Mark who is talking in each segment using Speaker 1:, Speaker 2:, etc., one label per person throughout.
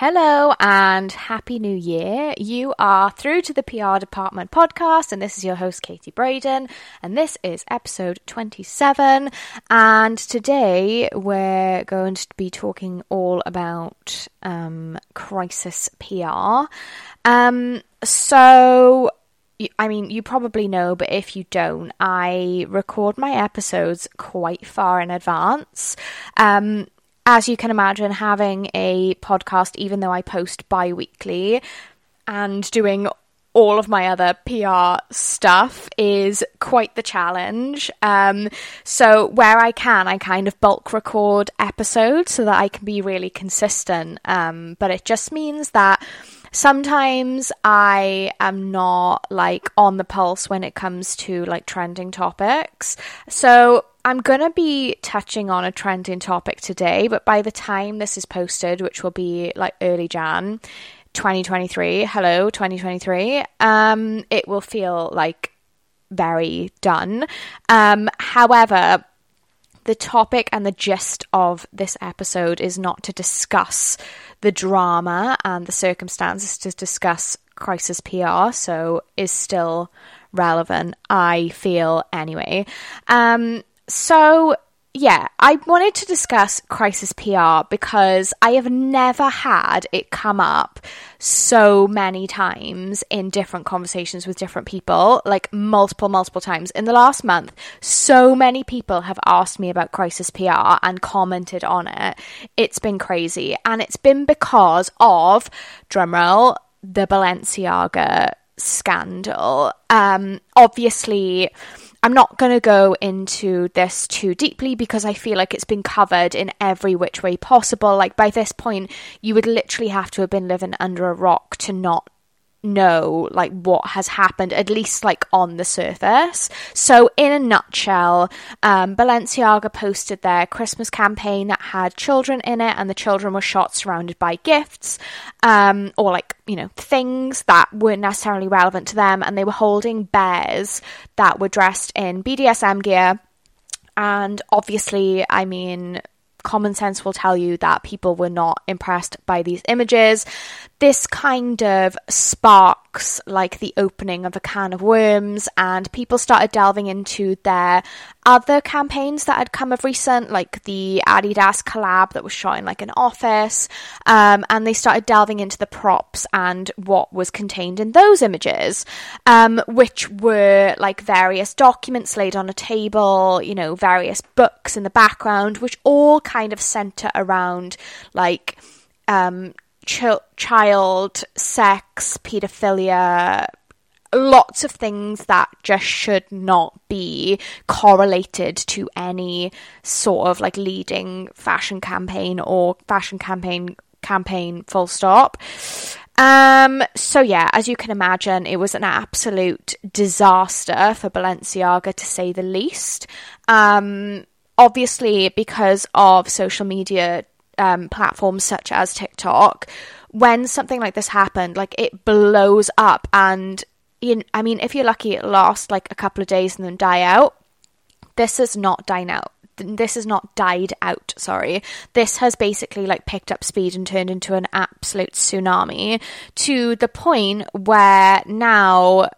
Speaker 1: Hello and happy new year. You are through to the PR Department podcast, and this is your host, Katie Braden, and this is episode 27. And today we're going to be talking all about um, crisis PR. Um, so, I mean, you probably know, but if you don't, I record my episodes quite far in advance. Um, as you can imagine, having a podcast, even though I post bi weekly, and doing all of my other PR stuff is quite the challenge. Um, so, where I can, I kind of bulk record episodes so that I can be really consistent. Um, but it just means that sometimes I am not like on the pulse when it comes to like trending topics. So, I'm going to be touching on a trending topic today, but by the time this is posted, which will be like early Jan 2023, hello 2023, um, it will feel like very done. Um, however, the topic and the gist of this episode is not to discuss the drama and the circumstances, to discuss crisis PR, so is still relevant, I feel anyway. Um, so, yeah, I wanted to discuss crisis PR because I have never had it come up so many times in different conversations with different people, like multiple, multiple times. In the last month, so many people have asked me about crisis PR and commented on it. It's been crazy. And it's been because of, drumroll, the Balenciaga scandal. Um, obviously, I'm not going to go into this too deeply because I feel like it's been covered in every which way possible. Like by this point, you would literally have to have been living under a rock to not know like what has happened at least like on the surface so in a nutshell um, balenciaga posted their christmas campaign that had children in it and the children were shot surrounded by gifts um, or like you know things that weren't necessarily relevant to them and they were holding bears that were dressed in bdsm gear and obviously i mean common sense will tell you that people were not impressed by these images. This kind of sparks like the opening of a can of worms, and people started delving into their other campaigns that had come of recent, like the Adidas collab that was shot in like an office, um, and they started delving into the props and what was contained in those images, um, which were like various documents laid on a table, you know, various books in the background, which all kind of center around like um, ch- child sex, pedophilia, lots of things that just should not be correlated to any sort of like leading fashion campaign or fashion campaign campaign full stop. Um, so yeah, as you can imagine, it was an absolute disaster for Balenciaga to say the least. Um, obviously because of social media um, platforms such as TikTok, when something like this happened, like it blows up and you, I mean, if you're lucky, it lasts like a couple of days and then die out. This is not dying out. This is not died out. Sorry, this has basically like picked up speed and turned into an absolute tsunami to the point where now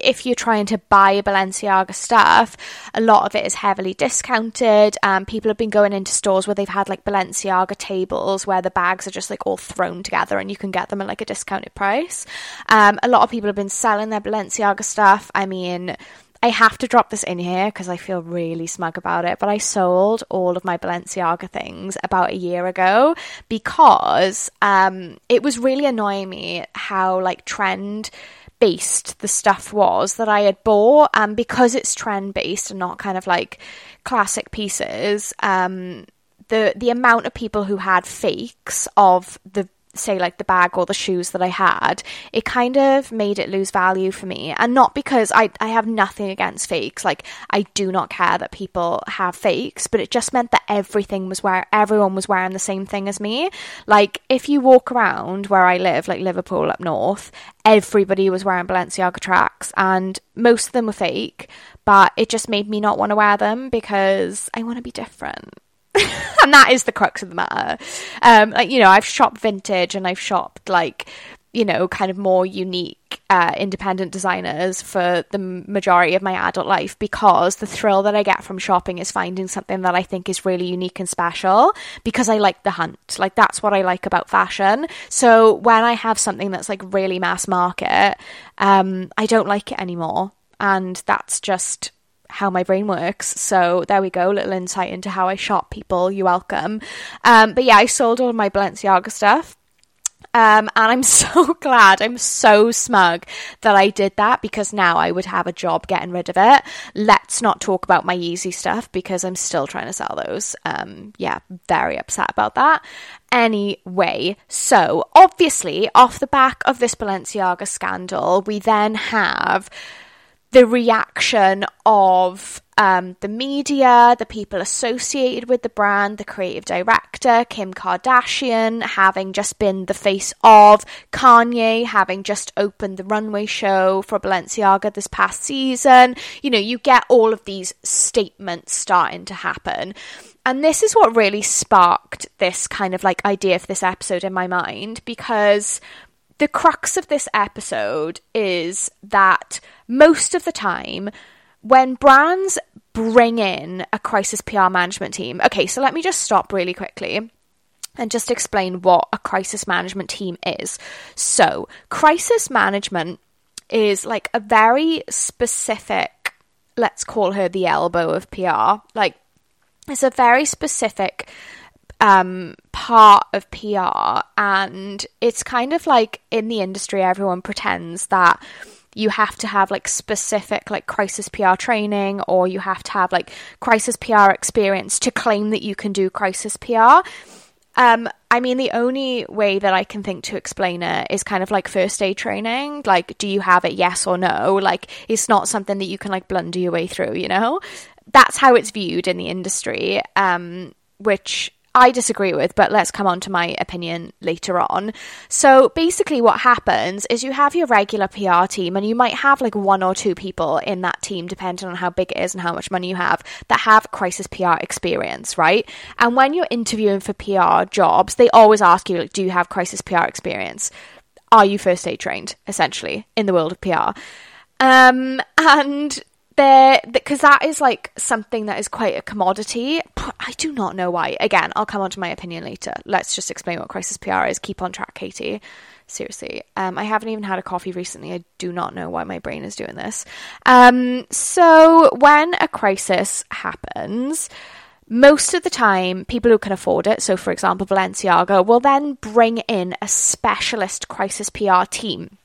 Speaker 1: if you're trying to buy Balenciaga stuff, a lot of it is heavily discounted. Um, people have been going into stores where they've had like Balenciaga tables where the bags are just like all thrown together and you can get them at like a discounted price. Um, a lot of people have been selling their Balenciaga stuff. I mean, I have to drop this in here because I feel really smug about it, but I sold all of my Balenciaga things about a year ago because um, it was really annoying me how like trend based the stuff was that I had bought, and because it's trend based and not kind of like classic pieces, um, the the amount of people who had fakes of the say like the bag or the shoes that I had, it kind of made it lose value for me. And not because I, I have nothing against fakes. Like I do not care that people have fakes, but it just meant that everything was where everyone was wearing the same thing as me. Like if you walk around where I live, like Liverpool up north, everybody was wearing Balenciaga tracks and most of them were fake, but it just made me not want to wear them because I want to be different. and that is the crux of the matter. Um, like you know, I've shopped vintage and I've shopped like you know, kind of more unique uh, independent designers for the majority of my adult life because the thrill that I get from shopping is finding something that I think is really unique and special because I like the hunt. Like, that's what I like about fashion. So, when I have something that's like really mass market, um, I don't like it anymore. And that's just how my brain works. So there we go, little insight into how I shop people. You're welcome. Um, but yeah, I sold all my Balenciaga stuff um, and I'm so glad, I'm so smug that I did that because now I would have a job getting rid of it. Let's not talk about my Yeezy stuff because I'm still trying to sell those. Um, yeah, very upset about that. Anyway, so obviously, off the back of this Balenciaga scandal, we then have the reaction of um, the media, the people associated with the brand, the creative director, Kim Kardashian, having just been the face of Kanye, having just opened the runway show for Balenciaga this past season. You know, you get all of these statements starting to happen. And this is what really sparked this kind of like idea for this episode in my mind because the crux of this episode is that most of the time, when brands bring in a crisis PR management team, okay, so let me just stop really quickly and just explain what a crisis management team is. So, crisis management is like a very specific, let's call her the elbow of PR. Like, it's a very specific um, part of PR, and it's kind of like in the industry, everyone pretends that you have to have like specific like crisis PR training or you have to have like crisis PR experience to claim that you can do crisis PR. Um, I mean, the only way that I can think to explain it is kind of like first aid training. Like, do you have it? Yes or no? Like, it's not something that you can like blunder your way through, you know? That's how it's viewed in the industry, um, which I disagree with, but let's come on to my opinion later on. So basically, what happens is you have your regular PR team, and you might have like one or two people in that team, depending on how big it is and how much money you have, that have crisis PR experience, right? And when you're interviewing for PR jobs, they always ask you, like, do you have crisis PR experience? Are you first aid trained, essentially, in the world of PR? Um, and there because that is like something that is quite a commodity. I do not know why. Again, I'll come on to my opinion later. Let's just explain what crisis PR is. Keep on track, Katie. Seriously, um, I haven't even had a coffee recently. I do not know why my brain is doing this. Um, so when a crisis happens, most of the time, people who can afford it, so for example, Balenciaga, will then bring in a specialist crisis PR team.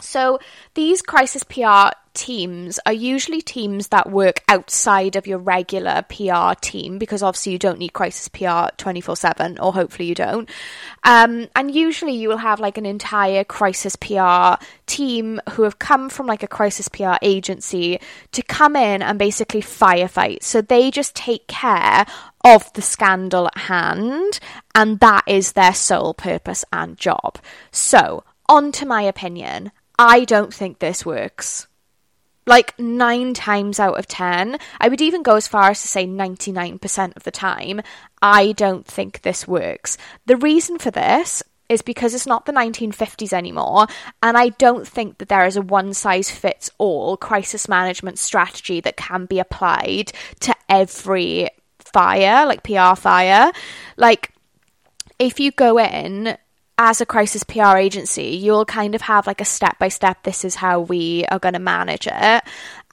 Speaker 1: So these crisis PR teams are usually teams that work outside of your regular PR team because obviously you don't need crisis PR 24 7, or hopefully you don't. Um, and usually you will have like an entire crisis PR team who have come from like a crisis PR agency to come in and basically firefight. So they just take care of the scandal at hand, and that is their sole purpose and job. So, on to my opinion. I don't think this works. Like nine times out of ten, I would even go as far as to say 99% of the time, I don't think this works. The reason for this is because it's not the 1950s anymore, and I don't think that there is a one size fits all crisis management strategy that can be applied to every fire, like PR fire. Like, if you go in as a crisis PR agency, you'll kind of have like a step by step, this is how we are going to manage it.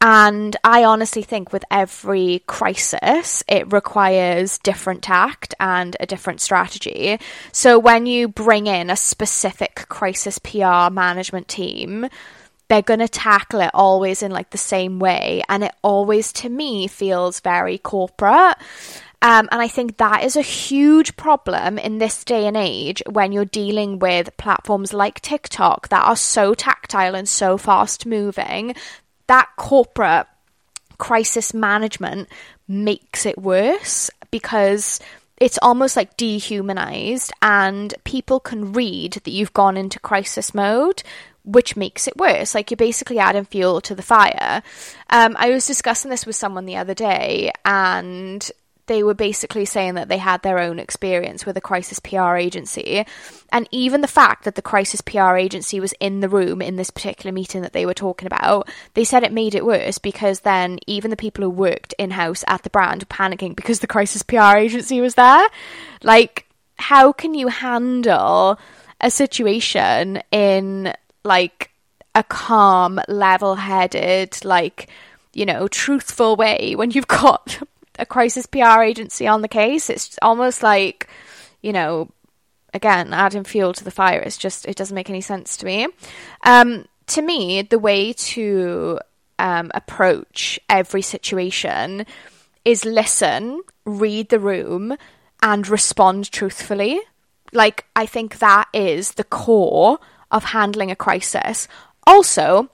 Speaker 1: And I honestly think with every crisis, it requires different tact and a different strategy. So when you bring in a specific crisis PR management team, they're going to tackle it always in like the same way. And it always, to me, feels very corporate. Um, and I think that is a huge problem in this day and age when you're dealing with platforms like TikTok that are so tactile and so fast moving. That corporate crisis management makes it worse because it's almost like dehumanized and people can read that you've gone into crisis mode which makes it worse like you're basically adding fuel to the fire um, i was discussing this with someone the other day and they were basically saying that they had their own experience with a crisis PR agency. And even the fact that the crisis PR agency was in the room in this particular meeting that they were talking about, they said it made it worse because then even the people who worked in house at the brand were panicking because the crisis PR agency was there. Like, how can you handle a situation in like a calm, level headed, like, you know, truthful way when you've got a crisis PR agency on the case. It's almost like, you know, again, adding fuel to the fire. It's just, it doesn't make any sense to me. Um, to me, the way to um, approach every situation is listen, read the room, and respond truthfully. Like, I think that is the core of handling a crisis. Also,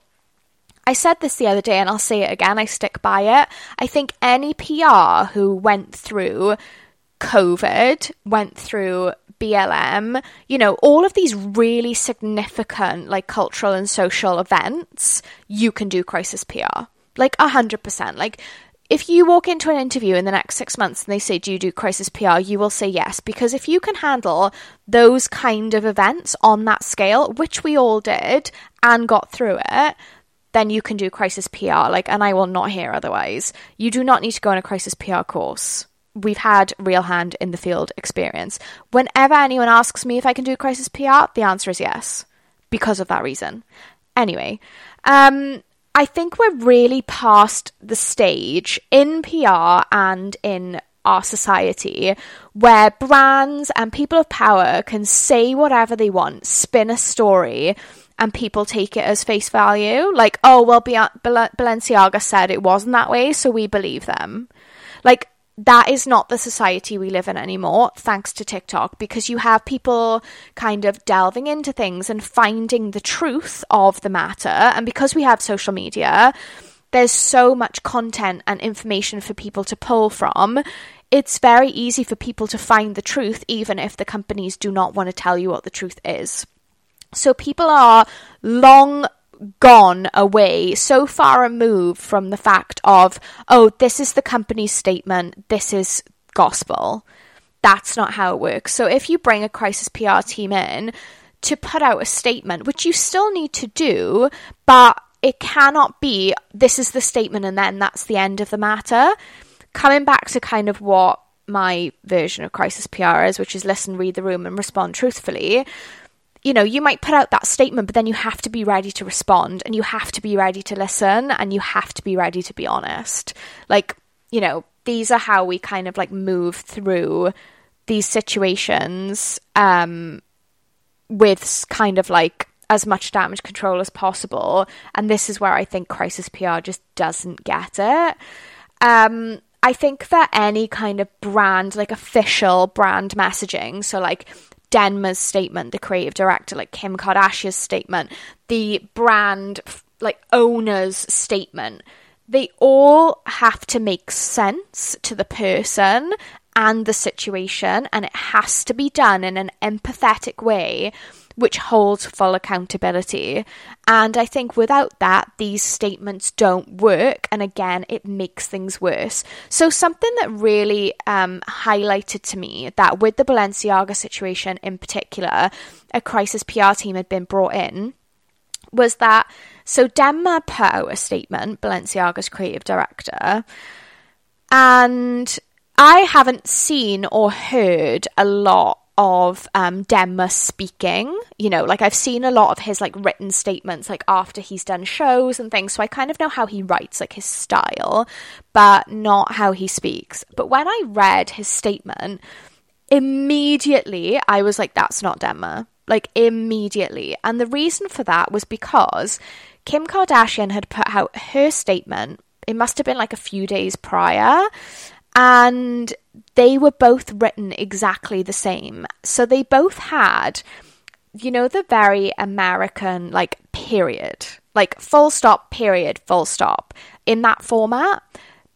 Speaker 1: I said this the other day and I'll say it again, I stick by it. I think any PR who went through COVID, went through BLM, you know, all of these really significant like cultural and social events, you can do crisis PR. Like a hundred percent. Like if you walk into an interview in the next six months and they say, Do you do crisis PR? you will say yes. Because if you can handle those kind of events on that scale, which we all did and got through it, then you can do crisis PR. Like, and I will not hear otherwise. You do not need to go on a crisis PR course. We've had real hand in the field experience. Whenever anyone asks me if I can do crisis PR, the answer is yes, because of that reason. Anyway, um, I think we're really past the stage in PR and in our society where brands and people of power can say whatever they want, spin a story, and people take it as face value. Like, oh, well, Balenciaga said it wasn't that way, so we believe them. Like, that is not the society we live in anymore, thanks to TikTok, because you have people kind of delving into things and finding the truth of the matter. And because we have social media, there's so much content and information for people to pull from. It's very easy for people to find the truth, even if the companies do not want to tell you what the truth is. So people are long gone away, so far removed from the fact of, oh, this is the company's statement, this is gospel. That's not how it works. So if you bring a crisis PR team in to put out a statement, which you still need to do, but it cannot be this is the statement and then that's the end of the matter. Coming back to kind of what my version of crisis PR is, which is listen, read the room, and respond truthfully you know, you might put out that statement, but then you have to be ready to respond and you have to be ready to listen and you have to be ready to be honest. Like, you know, these are how we kind of like move through these situations um, with kind of like as much damage control as possible. And this is where I think crisis PR just doesn't get it. Um, I think that any kind of brand, like official brand messaging, so like Demna's statement, the creative director, like Kim Kardashian's statement, the brand like owner's statement, they all have to make sense to the person and the situation, and it has to be done in an empathetic way which holds full accountability. And I think without that, these statements don't work. And again, it makes things worse. So, something that really um, highlighted to me that with the Balenciaga situation in particular, a crisis PR team had been brought in was that so Demna put out a statement, Balenciaga's creative director, and I haven't seen or heard a lot of um, Demna speaking. You know, like I've seen a lot of his like written statements, like after he's done shows and things. So I kind of know how he writes, like his style, but not how he speaks. But when I read his statement, immediately I was like, that's not Demna. Like immediately. And the reason for that was because Kim Kardashian had put out her statement. It must have been like a few days prior and they were both written exactly the same. So they both had, you know, the very American, like, period, like, full stop, period, full stop, in that format.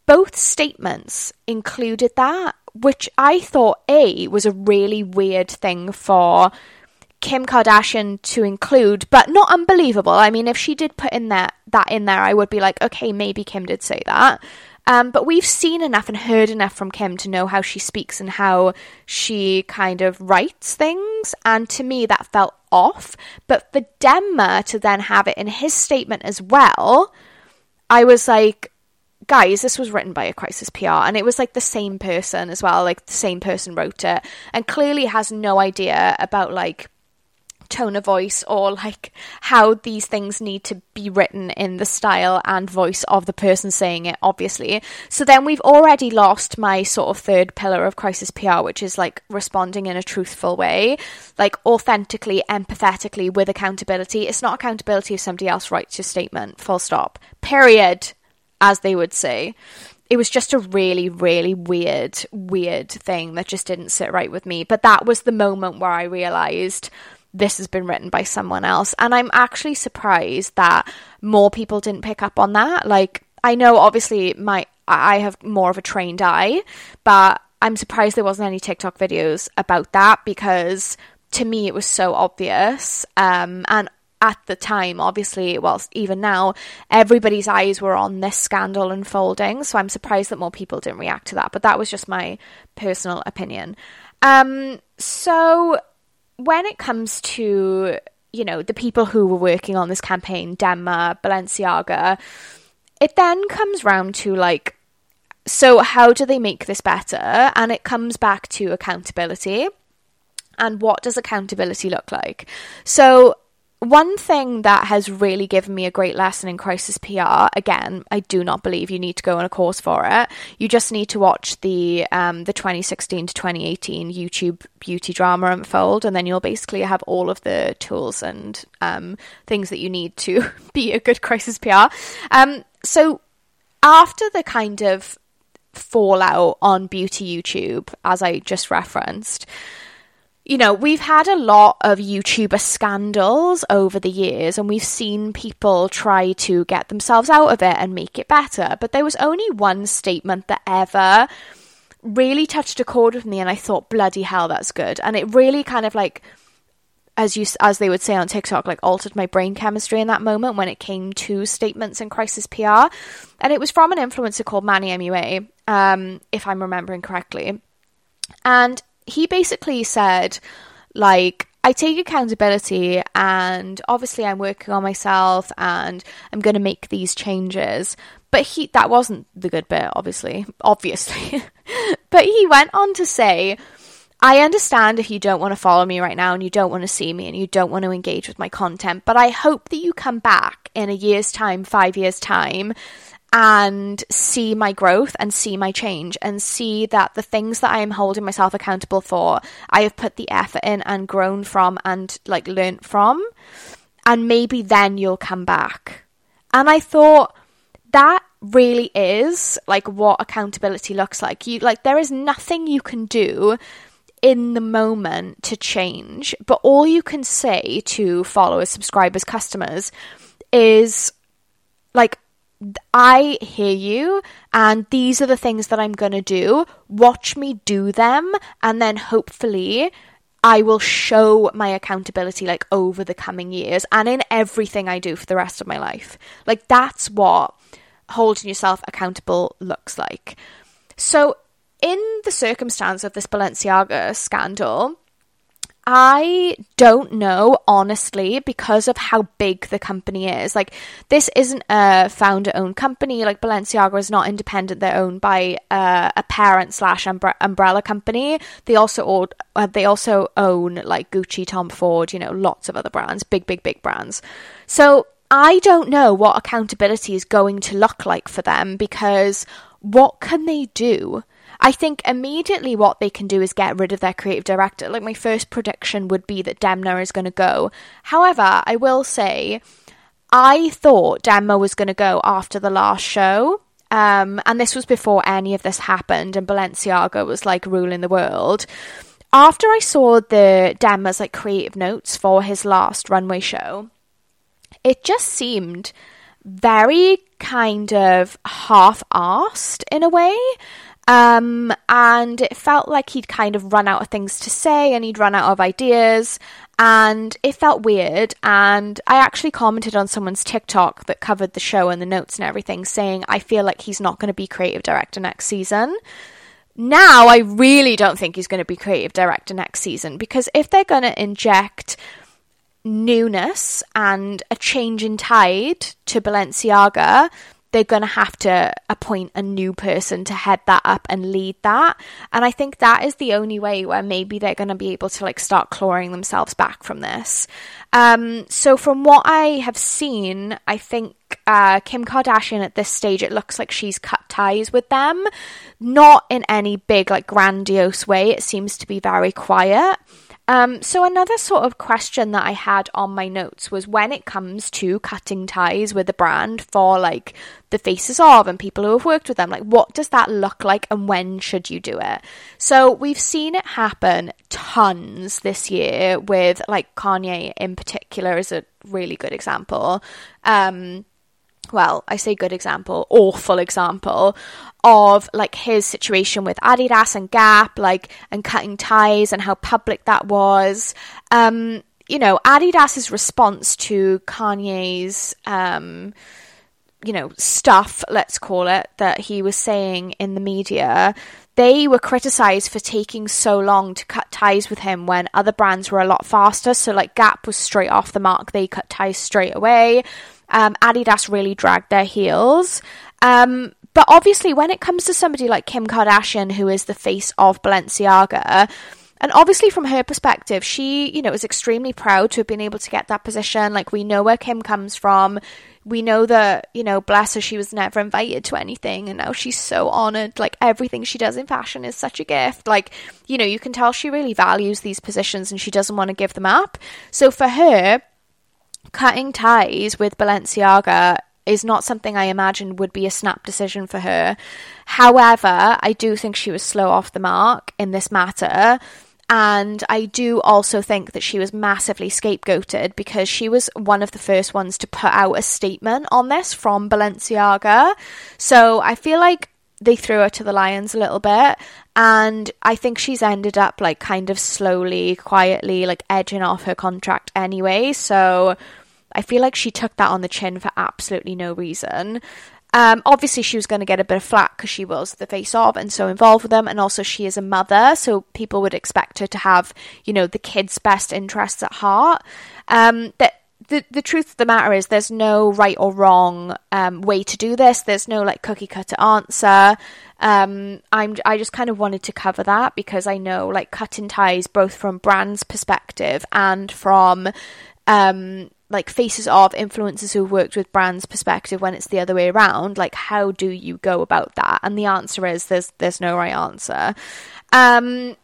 Speaker 1: Both statements included that, which I thought, A, was a really weird thing for Kim Kardashian to include, but not unbelievable. I mean, if she did put in that that in there, I would be like, okay, maybe Kim did say that. Um, but we've seen enough and heard enough from Kim to know how she speaks and how she kind of writes things. And to me, that felt off. But for Demna to then have it in his statement as well, I was like, guys, this was written by a crisis PR, and it was like the same person as well, like the same person wrote it, and clearly has no idea about like tone of voice or like how these things need to be written in the style and voice of the person saying it obviously so then we've already lost my sort of third pillar of crisis PR which is like responding in a truthful way like authentically empathetically with accountability it's not accountability if somebody else writes your statement full stop period as they would say. It was just a really, really weird, weird thing that just didn't sit right with me. But that was the moment where I realized this has been written by someone else. And I'm actually surprised that more people didn't pick up on that. Like, I know obviously my I have more of a trained eye, but I'm surprised there wasn't any TikTok videos about that because to me it was so obvious. Um, and at the time, obviously, whilst even now, everybody's eyes were on this scandal unfolding. So I'm surprised that more people didn't react to that. But that was just my personal opinion. Um, so when it comes to, you know, the people who were working on this campaign, Demna, Balenciaga, it then comes round to like, so how do they make this better? And it comes back to accountability. And what does accountability look like? So one thing that has really given me a great lesson in crisis PR, again, I do not believe you need to go on a course for it. You just need to watch the um, the 2016 to 2018 YouTube beauty drama unfold, and then you'll basically have all of the tools and um, things that you need to be a good crisis PR. Um, so after the kind of fallout on beauty YouTube, as I just referenced, you know, we've had a lot of YouTuber scandals over the years, and we've seen people try to get themselves out of it and make it better. But there was only one statement that ever really touched a chord with me, and I thought, bloody hell, that's good. And it really kind of like, as you as they would say on TikTok, like altered my brain chemistry in that moment when it came to statements in crisis PR. And it was from an influencer called Manny MUA, um, if I'm remembering correctly. And he basically said, like, I take accountability and obviously I'm working on myself and I'm going to make these changes. But he that wasn't the good bit, obviously. Obviously. but he went on to say, I understand if you don't want to follow me right now and you don't want to see me and you don't want to engage with my content, but I hope that you come back in a year's time, five years' time, and see my growth and see my change and see that the things that I am holding myself accountable for, I have put the effort in and grown from and like learnt from. And maybe then you'll come back. And I thought that really is like what accountability looks like. You like there is nothing you can do in the moment to change, but all you can say to followers, subscribers, customers is like I hear you, and these are the things that I'm going to do. Watch me do them, and then hopefully I will show my accountability like over the coming years and in everything I do for the rest of my life. Like, that's what holding yourself accountable looks like. So, in the circumstance of this Balenciaga scandal, I don't know, honestly, because of how big the company is. Like, this isn't a founder owned company. Like, Balenciaga is not independent. They're owned by uh, a parent slash umbre- umbrella company. They also, own, uh, they also own, like, Gucci, Tom Ford, you know, lots of other brands, big, big, big brands. So, I don't know what accountability is going to look like for them because what can they do? I think immediately what they can do is get rid of their creative director. Like my first prediction would be that Demna is going to go. However, I will say I thought Demna was going to go after the last show. Um, and this was before any of this happened and Balenciaga was like ruling the world. After I saw the Demna's like creative notes for his last runway show, it just seemed very kind of half-assed in a way Um, and it felt like he'd kind of run out of things to say and he'd run out of ideas and it felt weird and I actually commented on someone's TikTok that covered the show and the notes and everything saying I feel like he's not going to be creative director next season. Now I really don't think he's going to be creative director next season because if they're going to inject newness and a change in tide to Balenciaga, they're going to have to appoint a new person to head that up and lead that. And I think that is the only way where maybe they're going to be able to like start clawing themselves back from this. Um, so from what I have seen, I think uh, Kim Kardashian at this stage, it looks like she's cut ties with them. Not in any big, like grandiose way. It seems to be very quiet. Um, so another sort of question that I had on my notes was when it comes to cutting ties with a brand for like the faces of and people who have worked with them, like what does that look like and when should you do it? So we've seen it happen tons this year with like Kanye in particular is a really good example. Um, well, I say good example, awful example of like his situation with Adidas and Gap, like and cutting ties and how public that was. Um, you know, Adidas's response to Kanye's um, you know, stuff, let's call it, that he was saying in the media, they were criticized for taking so long to cut ties with him when other brands were a lot faster. So, like, Gap was straight off the mark, they cut ties straight away. Um, Adidas really dragged their heels. Um, but obviously, when it comes to somebody like Kim Kardashian, who is the face of Balenciaga, and obviously from her perspective, she, you know, is extremely proud to have been able to get that position. Like we know where Kim comes from. We know that, you know, bless her, she was never invited to anything and now she's so honored. Like everything she does in fashion is such a gift. Like, you know, you can tell she really values these positions and she doesn't want to give them up. So for her, cutting ties with Balenciaga is not something I imagine would be a snap decision for her. However, I do think she was slow off the mark in this matter. And I do also think that she was massively scapegoated because she was one of the first ones to put out a statement on this from Balenciaga. So I feel like they threw her to the lions a little bit and i think she's ended up like kind of slowly quietly like edging off her contract anyway so i feel like she took that on the chin for absolutely no reason um, obviously she was going to get a bit of flack because she was the face of and so involved with them and also she is a mother so people would expect her to have you know the kids best interests at heart um, that the the truth of the matter is there's no right or wrong um, way to do this. There's no like cookie cutter answer. Um, I'm I just kind of wanted to cover that because I know like cutting ties both from brands perspective and from um, like faces of influencers who've worked with brands perspective when it's the other way around. Like how do you go about that? And the answer is there's there's no right answer. Um,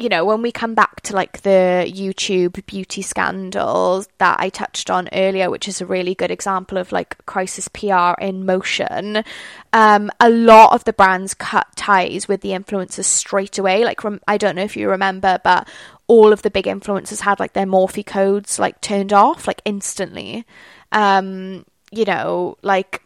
Speaker 1: you know, when we come back to like the YouTube beauty scandals that I touched on earlier, which is a really good example of like crisis PR in motion, um, a lot of the brands cut ties with the influencers straight away. Like, rem- I don't know if you remember, but all of the big influencers had like their Morphe codes like turned off like instantly. Um, you know, like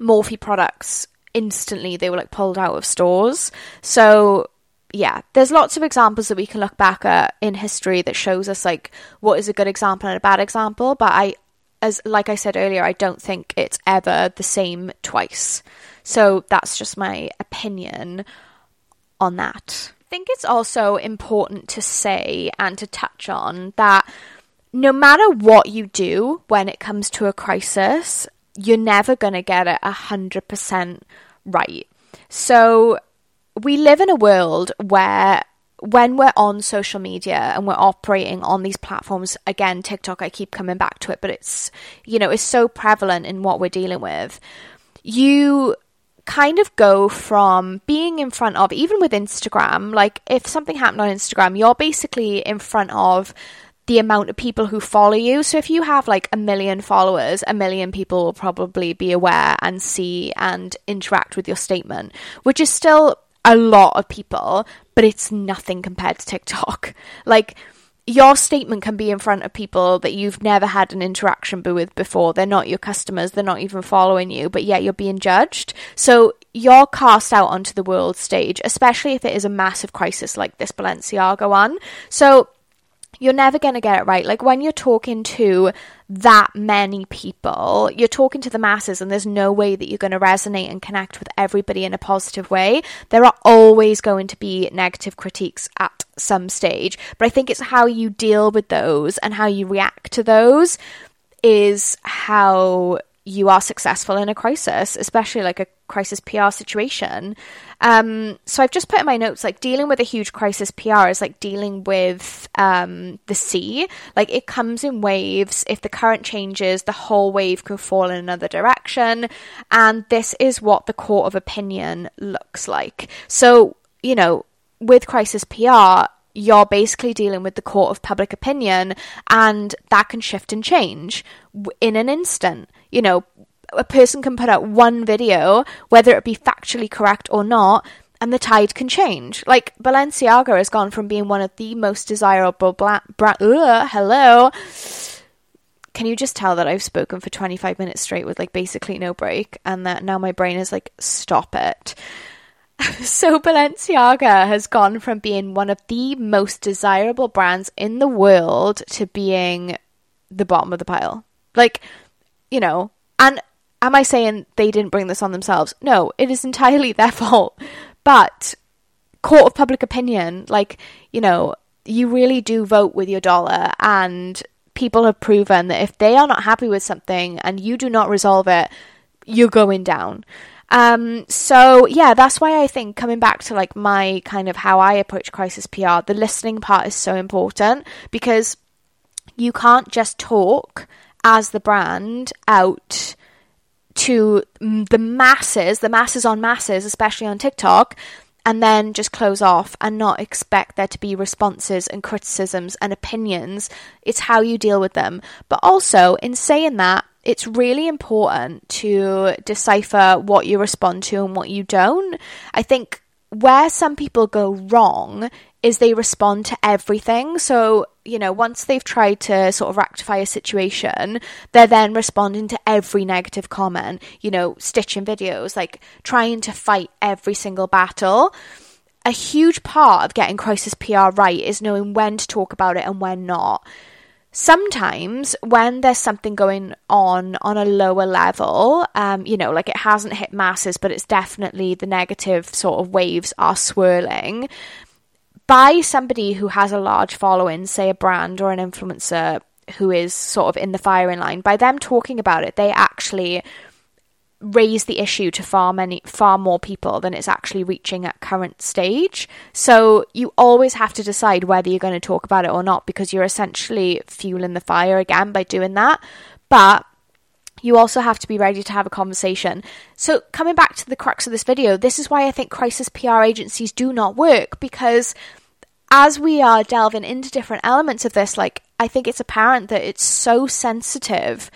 Speaker 1: Morphe products instantly they were like pulled out of stores. So yeah, there's lots of examples that we can look back at in history that shows us like what is a good example and a bad example, but I as like I said earlier, I don't think it's ever the same twice. So that's just my opinion on that. Think it's also important to say and to touch on that no matter what you do when it comes to a crisis, you're never going to get it 100% right. So we live in a world where when we're on social media and we're operating on these platforms again TikTok I keep coming back to it but it's you know it's so prevalent in what we're dealing with you kind of go from being in front of even with Instagram like if something happened on Instagram you're basically in front of the amount of people who follow you. So if you have like a million followers, a million people will probably be aware and see and interact with your statement, which is still a lot of people, but it's nothing compared to TikTok. Like, your statement can be in front of people that you've never had an interaction with before. They're not your customers, they're not even following you, but yet you're being judged. So you're cast out onto the world stage, especially if it is a massive crisis like this Balenciaga one. So you're never going to get it right. Like when you're talking to that many people, you're talking to the masses, and there's no way that you're going to resonate and connect with everybody in a positive way. There are always going to be negative critiques at some stage, but I think it's how you deal with those and how you react to those is how you are successful in a crisis, especially like a crisis PR situation. Um, so I've just put in my notes like dealing with a huge crisis PR is like dealing with um, the sea. Like it comes in waves. If the current changes, the whole wave can fall in another direction. And this is what the court of opinion looks like. So, you know, with crisis PR, you're basically dealing with the court of public opinion, and that can shift and change in an instant. You know, a person can put out one video, whether it be factually correct or not, and the tide can change. Like Balenciaga has gone from being one of the most desirable bla- bra- hello. Can you just tell that I've spoken for 25 minutes straight with like basically no break and that now my brain is like stop it. so Balenciaga has gone from being one of the most desirable brands in the world to being the bottom of the pile. Like, you know, and am I saying they didn't bring this on themselves? No, it is entirely their fault. But court of public opinion, like, you know, you really do vote with your dollar and people have proven that if they are not happy with something and you do not resolve it, you're going down. Um, so yeah, that's why I think coming back to like my kind of how I approach crisis PR, the listening part is so important because you can't just talk as the brand out to the masses, the masses on masses, especially on TikTok, and then just close off and not expect there to be responses and criticisms and opinions. It's how you deal with them. But also, in saying that, it's really important to decipher what you respond to and what you don't. I think where some people go wrong is they respond to everything. So, you know, once they've tried to sort of rectify a situation, they're then responding to every negative comment, you know, stitching videos, like trying to fight every single battle. A huge part of getting crisis PR right is knowing when to talk about it and when not sometimes when there's something going on on a lower level, um, you know, like it hasn't hit masses, but it's definitely the negative sort of waves are swirling. By somebody who has a large following, say a brand or an influencer who is sort of in the firing line, by them talking about it, they actually raise the issue to far many far more people than it's actually reaching at current stage. So you always have to decide whether you're going to talk about it or not because you're essentially fueling the fire again by doing that. But you also have to be ready to have a conversation. So, coming back to the crux of this video, this is why I think crisis PR agencies do not work because as we are delving into different elements of this, like, I think it's apparent that it's so sensitive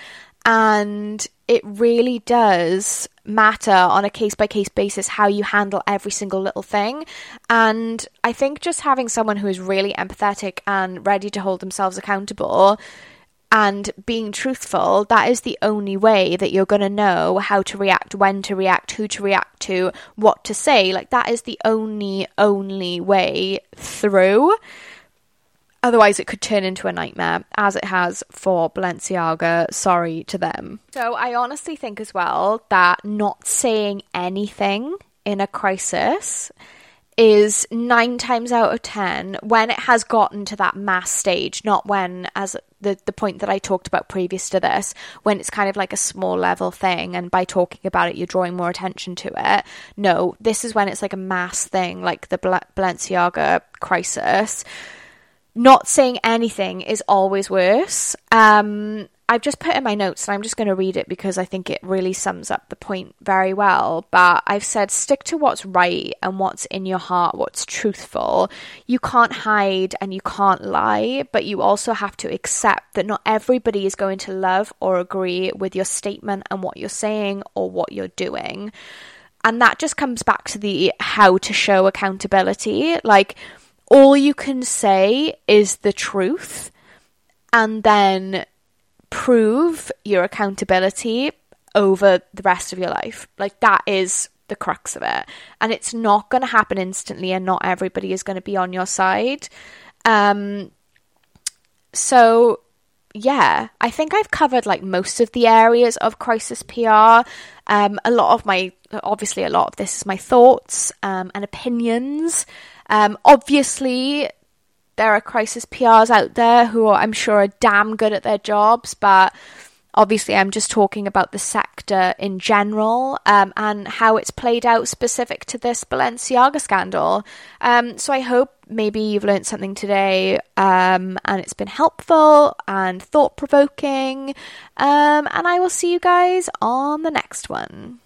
Speaker 1: and it really does matter on a case by case basis how you handle every single little thing. And I think just having someone who is really empathetic and ready to hold themselves accountable and being truthful, that is the only way that you're going to know how to react, when to react, who to react to, what to say. Like, that is the only, only way through. Otherwise, it could turn into a nightmare, as it has for Balenciaga. Sorry to them. So, I honestly think as well that not saying anything in a crisis is nine times out of ten when it has gotten to that mass stage, not when, as the, the point that I talked about previous to this, when it's kind of like a small level thing, and by talking about it, you're drawing more attention to it. No, this is when it's like a mass thing, like the Balenciaga crisis not saying anything is always worse. Um, I've just put in my notes and I'm just going to read it because I think it really sums up the point very well. But I've said stick to what's right and what's in your heart, what's truthful. You can't hide and you can't lie, but you also have to accept that not everybody is going to love or agree with your statement and what you're saying or what you're doing. And that just comes back to the how to show accountability. Like, all you can say is the truth and then prove your accountability over the rest of your life. Like that is the crux of it. And it's not going to happen instantly and not everybody is going to be on your side. Um so yeah, I think I've covered like most of the areas of crisis PR. Um, a lot of my, obviously, a lot of this is my thoughts um, and opinions. Um, obviously, there are crisis PRs out there who are, I'm sure are damn good at their jobs, but obviously I'm just talking about the sector in general um, and how it's played out specific to this Balenciaga scandal. Um, so I hope maybe you've learned something today um, and it's been helpful and thought provoking. Um, and I will see you guys on the next one.